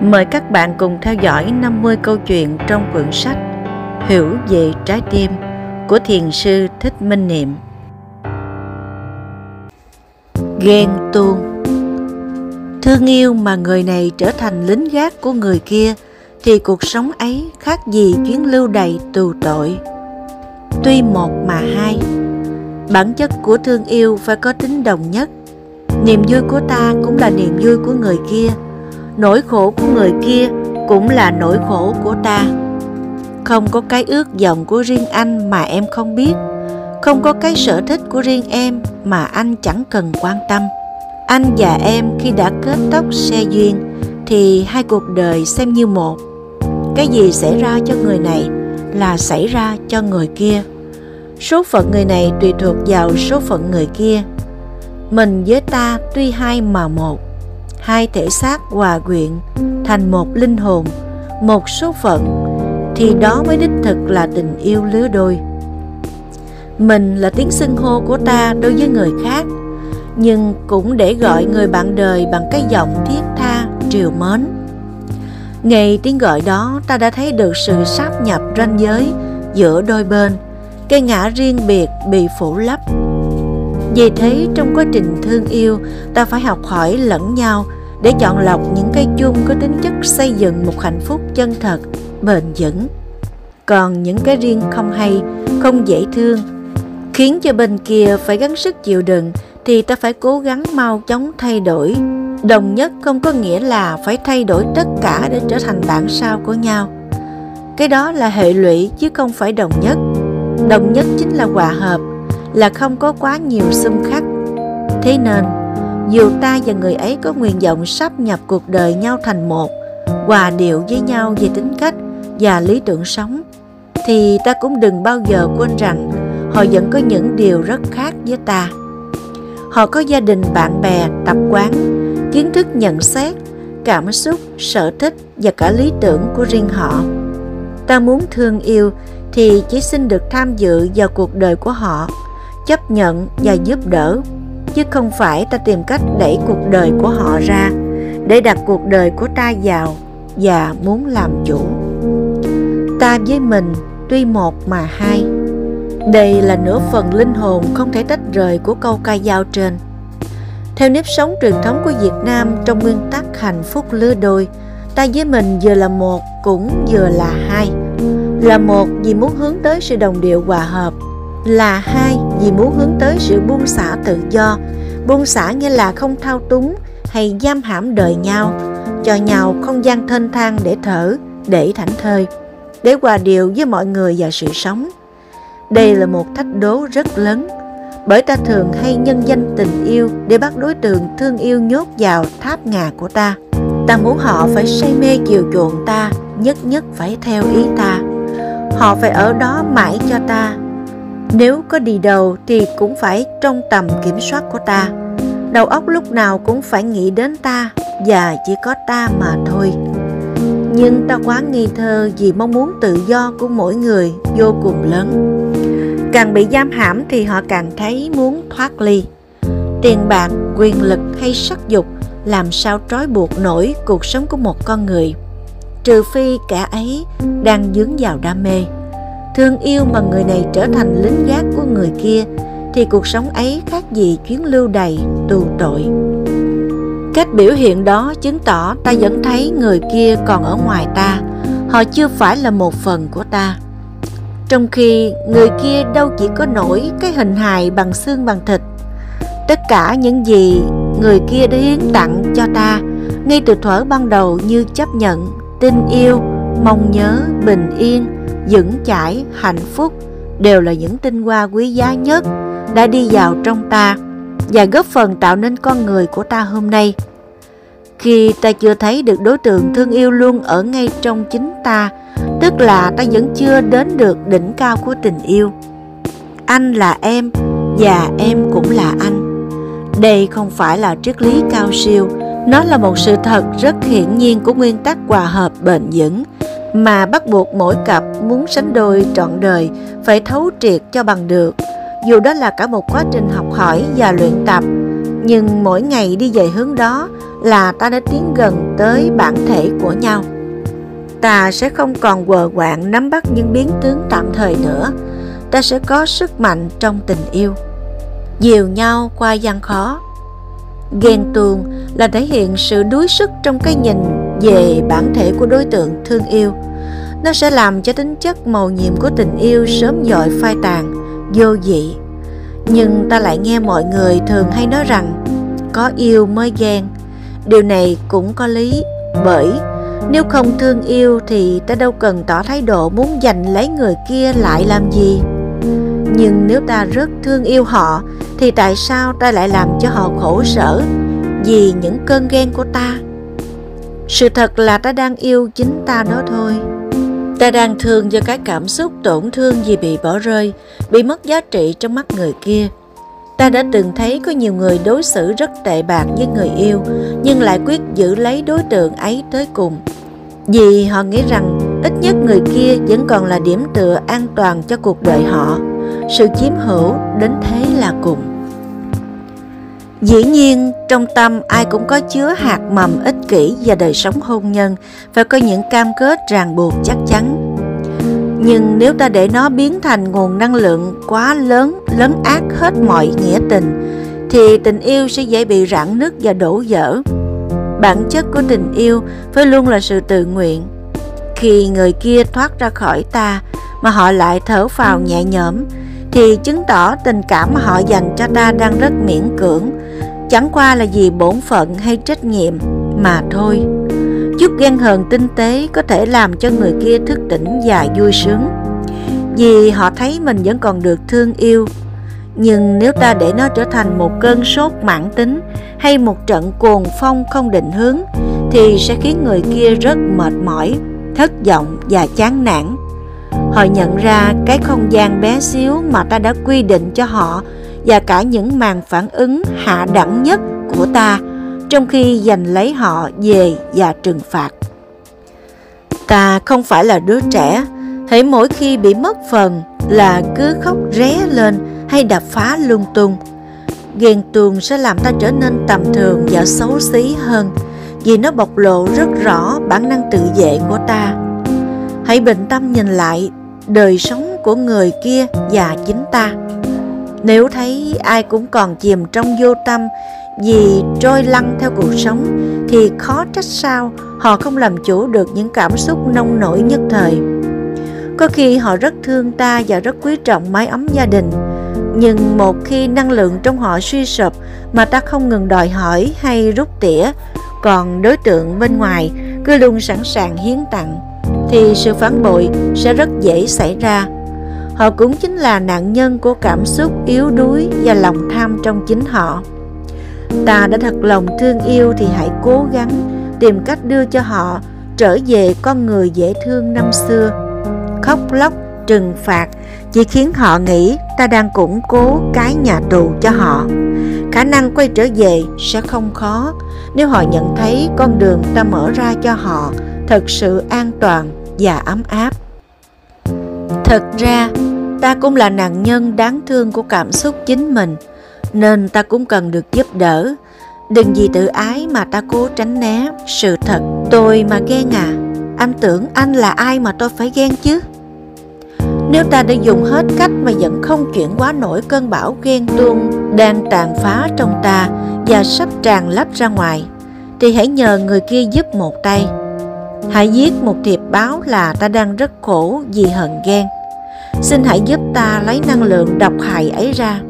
Mời các bạn cùng theo dõi 50 câu chuyện trong quyển sách Hiểu về trái tim của Thiền sư Thích Minh Niệm. Ghen tuông Thương yêu mà người này trở thành lính gác của người kia thì cuộc sống ấy khác gì chuyến lưu đầy tù tội. Tuy một mà hai, bản chất của thương yêu phải có tính đồng nhất. Niềm vui của ta cũng là niềm vui của người kia nỗi khổ của người kia cũng là nỗi khổ của ta. Không có cái ước vọng của riêng anh mà em không biết. Không có cái sở thích của riêng em mà anh chẳng cần quan tâm. Anh và em khi đã kết tóc xe duyên thì hai cuộc đời xem như một. Cái gì xảy ra cho người này là xảy ra cho người kia. Số phận người này tùy thuộc vào số phận người kia. Mình với ta tuy hai mà một hai thể xác hòa quyện thành một linh hồn, một số phận, thì đó mới đích thực là tình yêu lứa đôi. Mình là tiếng xưng hô của ta đối với người khác, nhưng cũng để gọi người bạn đời bằng cái giọng thiết tha, triều mến. Ngày tiếng gọi đó ta đã thấy được sự sáp nhập ranh giới giữa đôi bên, cây ngã riêng biệt bị phủ lấp vì thế trong quá trình thương yêu ta phải học hỏi lẫn nhau để chọn lọc những cây chung có tính chất xây dựng một hạnh phúc chân thật, bền vững. Còn những cái riêng không hay, không dễ thương, khiến cho bên kia phải gắng sức chịu đựng thì ta phải cố gắng mau chóng thay đổi. Đồng nhất không có nghĩa là phải thay đổi tất cả để trở thành bản sao của nhau. Cái đó là hệ lụy chứ không phải đồng nhất. Đồng nhất chính là hòa hợp, là không có quá nhiều xung khắc. Thế nên, dù ta và người ấy có nguyện vọng sắp nhập cuộc đời nhau thành một, hòa điệu với nhau về tính cách và lý tưởng sống, thì ta cũng đừng bao giờ quên rằng họ vẫn có những điều rất khác với ta. Họ có gia đình, bạn bè, tập quán, kiến thức nhận xét, cảm xúc, sở thích và cả lý tưởng của riêng họ. Ta muốn thương yêu thì chỉ xin được tham dự vào cuộc đời của họ, chấp nhận và giúp đỡ chứ không phải ta tìm cách đẩy cuộc đời của họ ra để đặt cuộc đời của ta vào và muốn làm chủ. Ta với mình tuy một mà hai. Đây là nửa phần linh hồn không thể tách rời của câu ca dao trên. Theo nếp sống truyền thống của Việt Nam trong nguyên tắc hạnh phúc lứa đôi, ta với mình vừa là một cũng vừa là hai. Là một vì muốn hướng tới sự đồng điệu hòa hợp là hai vì muốn hướng tới sự buông xả tự do. Buông xả nghĩa là không thao túng hay giam hãm đời nhau, cho nhau không gian thênh thang để thở, để thảnh thơi, để hòa điều với mọi người và sự sống. Đây là một thách đố rất lớn, bởi ta thường hay nhân danh tình yêu để bắt đối tượng thương yêu nhốt vào tháp ngà của ta. Ta muốn họ phải say mê chiều chuộng ta, nhất nhất phải theo ý ta. Họ phải ở đó mãi cho ta nếu có đi đâu thì cũng phải trong tầm kiểm soát của ta. Đầu óc lúc nào cũng phải nghĩ đến ta và chỉ có ta mà thôi. Nhưng ta quá nghi thơ vì mong muốn tự do của mỗi người vô cùng lớn. Càng bị giam hãm thì họ càng thấy muốn thoát ly. Tiền bạc, quyền lực hay sắc dục làm sao trói buộc nổi cuộc sống của một con người. Trừ phi kẻ ấy đang dướng vào đam mê thương yêu mà người này trở thành lính gác của người kia, thì cuộc sống ấy khác gì chuyến lưu đày, tù tội. Cách biểu hiện đó chứng tỏ ta vẫn thấy người kia còn ở ngoài ta, họ chưa phải là một phần của ta. Trong khi người kia đâu chỉ có nổi cái hình hài bằng xương bằng thịt, tất cả những gì người kia đã hiến tặng cho ta, ngay từ thuở ban đầu như chấp nhận, tin yêu, mong nhớ, bình yên vững chãi, hạnh phúc đều là những tinh hoa quý giá nhất đã đi vào trong ta và góp phần tạo nên con người của ta hôm nay. Khi ta chưa thấy được đối tượng thương yêu luôn ở ngay trong chính ta, tức là ta vẫn chưa đến được đỉnh cao của tình yêu. Anh là em và em cũng là anh. Đây không phải là triết lý cao siêu, nó là một sự thật rất hiển nhiên của nguyên tắc hòa hợp bền vững mà bắt buộc mỗi cặp muốn sánh đôi trọn đời phải thấu triệt cho bằng được dù đó là cả một quá trình học hỏi và luyện tập, Nhưng mỗi ngày đi về hướng đó là ta đã tiến gần tới bản thể của nhau. Ta sẽ không còn quờ quạng nắm bắt những biến tướng tạm thời nữa. Ta sẽ có sức mạnh trong tình yêu. Dìu nhau qua gian khó. Ghen tuông là thể hiện sự đuối sức trong cái nhìn về bản thể của đối tượng thương yêu. Nó sẽ làm cho tính chất màu nhiệm của tình yêu sớm dội phai tàn, vô dị. Nhưng ta lại nghe mọi người thường hay nói rằng có yêu mới ghen. Điều này cũng có lý bởi nếu không thương yêu thì ta đâu cần tỏ thái độ muốn giành lấy người kia lại làm gì. Nhưng nếu ta rất thương yêu họ thì tại sao ta lại làm cho họ khổ sở vì những cơn ghen của ta? Sự thật là ta đang yêu chính ta đó thôi. Ta đang thương do cái cảm xúc tổn thương vì bị bỏ rơi, bị mất giá trị trong mắt người kia. Ta đã từng thấy có nhiều người đối xử rất tệ bạc với người yêu, nhưng lại quyết giữ lấy đối tượng ấy tới cùng. Vì họ nghĩ rằng ít nhất người kia vẫn còn là điểm tựa an toàn cho cuộc đời họ. Sự chiếm hữu đến thế là cùng. Dĩ nhiên, trong tâm ai cũng có chứa hạt mầm ích kỷ và đời sống hôn nhân, phải có những cam kết ràng buộc chắc chắn. Nhưng nếu ta để nó biến thành nguồn năng lượng quá lớn, lớn ác hết mọi nghĩa tình, thì tình yêu sẽ dễ bị rạn nứt và đổ vỡ. Bản chất của tình yêu phải luôn là sự tự nguyện. Khi người kia thoát ra khỏi ta mà họ lại thở phào nhẹ nhõm, thì chứng tỏ tình cảm họ dành cho ta đang rất miễn cưỡng, chẳng qua là vì bổn phận hay trách nhiệm mà thôi. Chút ghen hờn tinh tế có thể làm cho người kia thức tỉnh và vui sướng, vì họ thấy mình vẫn còn được thương yêu. Nhưng nếu ta để nó trở thành một cơn sốt mãn tính hay một trận cuồng phong không định hướng, thì sẽ khiến người kia rất mệt mỏi, thất vọng và chán nản. Họ nhận ra cái không gian bé xíu mà ta đã quy định cho họ và cả những màn phản ứng hạ đẳng nhất của ta trong khi giành lấy họ về và trừng phạt. Ta không phải là đứa trẻ, hãy mỗi khi bị mất phần là cứ khóc ré lên hay đập phá lung tung. Ghen tuông sẽ làm ta trở nên tầm thường và xấu xí hơn vì nó bộc lộ rất rõ bản năng tự vệ của ta. Hãy bình tâm nhìn lại đời sống của người kia và chính ta. Nếu thấy ai cũng còn chìm trong vô tâm vì trôi lăn theo cuộc sống thì khó trách sao họ không làm chủ được những cảm xúc nông nổi nhất thời. Có khi họ rất thương ta và rất quý trọng mái ấm gia đình, nhưng một khi năng lượng trong họ suy sụp mà ta không ngừng đòi hỏi hay rút tỉa, còn đối tượng bên ngoài cứ luôn sẵn sàng hiến tặng, thì sự phản bội sẽ rất dễ xảy ra. Họ cũng chính là nạn nhân của cảm xúc yếu đuối và lòng tham trong chính họ. Ta đã thật lòng thương yêu thì hãy cố gắng tìm cách đưa cho họ trở về con người dễ thương năm xưa. Khóc lóc, trừng phạt chỉ khiến họ nghĩ ta đang củng cố cái nhà tù cho họ. Khả năng quay trở về sẽ không khó nếu họ nhận thấy con đường ta mở ra cho họ thật sự an toàn và ấm áp. Thật ra, ta cũng là nạn nhân đáng thương của cảm xúc chính mình, nên ta cũng cần được giúp đỡ. Đừng vì tự ái mà ta cố tránh né sự thật. Tôi mà ghen à, anh tưởng anh là ai mà tôi phải ghen chứ? Nếu ta đã dùng hết cách mà vẫn không chuyển quá nổi cơn bão ghen tuông đang tàn phá trong ta và sắp tràn lấp ra ngoài, thì hãy nhờ người kia giúp một tay. Hãy viết một thiệp báo là ta đang rất khổ vì hận ghen. Xin hãy giúp ta lấy năng lượng độc hại ấy ra.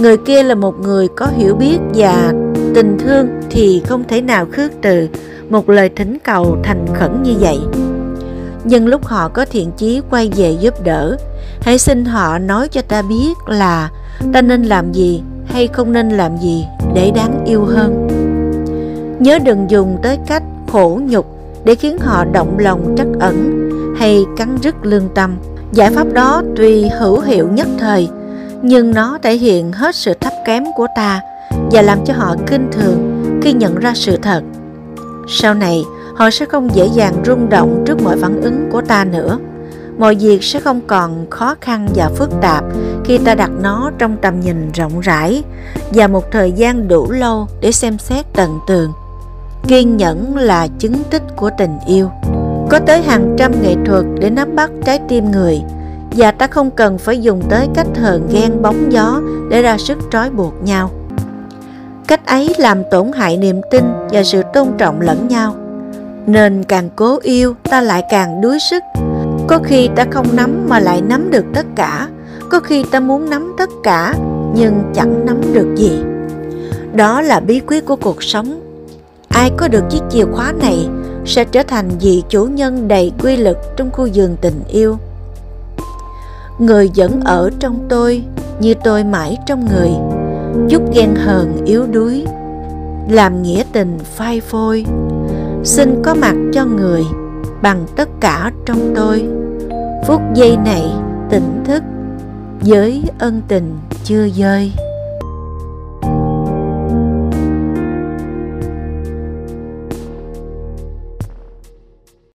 Người kia là một người có hiểu biết và tình thương thì không thể nào khước từ một lời thỉnh cầu thành khẩn như vậy. Nhưng lúc họ có thiện chí quay về giúp đỡ, hãy xin họ nói cho ta biết là ta nên làm gì hay không nên làm gì để đáng yêu hơn. Nhớ đừng dùng tới cách khổ nhục để khiến họ động lòng trắc ẩn hay cắn rứt lương tâm. Giải pháp đó tuy hữu hiệu nhất thời, nhưng nó thể hiện hết sự thấp kém của ta và làm cho họ kinh thường khi nhận ra sự thật. Sau này, họ sẽ không dễ dàng rung động trước mọi phản ứng của ta nữa, mọi việc sẽ không còn khó khăn và phức tạp khi ta đặt nó trong tầm nhìn rộng rãi và một thời gian đủ lâu để xem xét tận tường. Kiên nhẫn là chứng tích của tình yêu. Có tới hàng trăm nghệ thuật để nắm bắt trái tim người và ta không cần phải dùng tới cách hờn ghen bóng gió để ra sức trói buộc nhau. Cách ấy làm tổn hại niềm tin và sự tôn trọng lẫn nhau. Nên càng cố yêu, ta lại càng đuối sức. Có khi ta không nắm mà lại nắm được tất cả. Có khi ta muốn nắm tất cả, nhưng chẳng nắm được gì. Đó là bí quyết của cuộc sống. Ai có được chiếc chìa khóa này sẽ trở thành vị chủ nhân đầy quy lực trong khu vườn tình yêu. Người vẫn ở trong tôi như tôi mãi trong người, chút ghen hờn yếu đuối, làm nghĩa tình phai phôi. Xin có mặt cho người bằng tất cả trong tôi. Phút giây này tỉnh thức, với ân tình chưa dơi.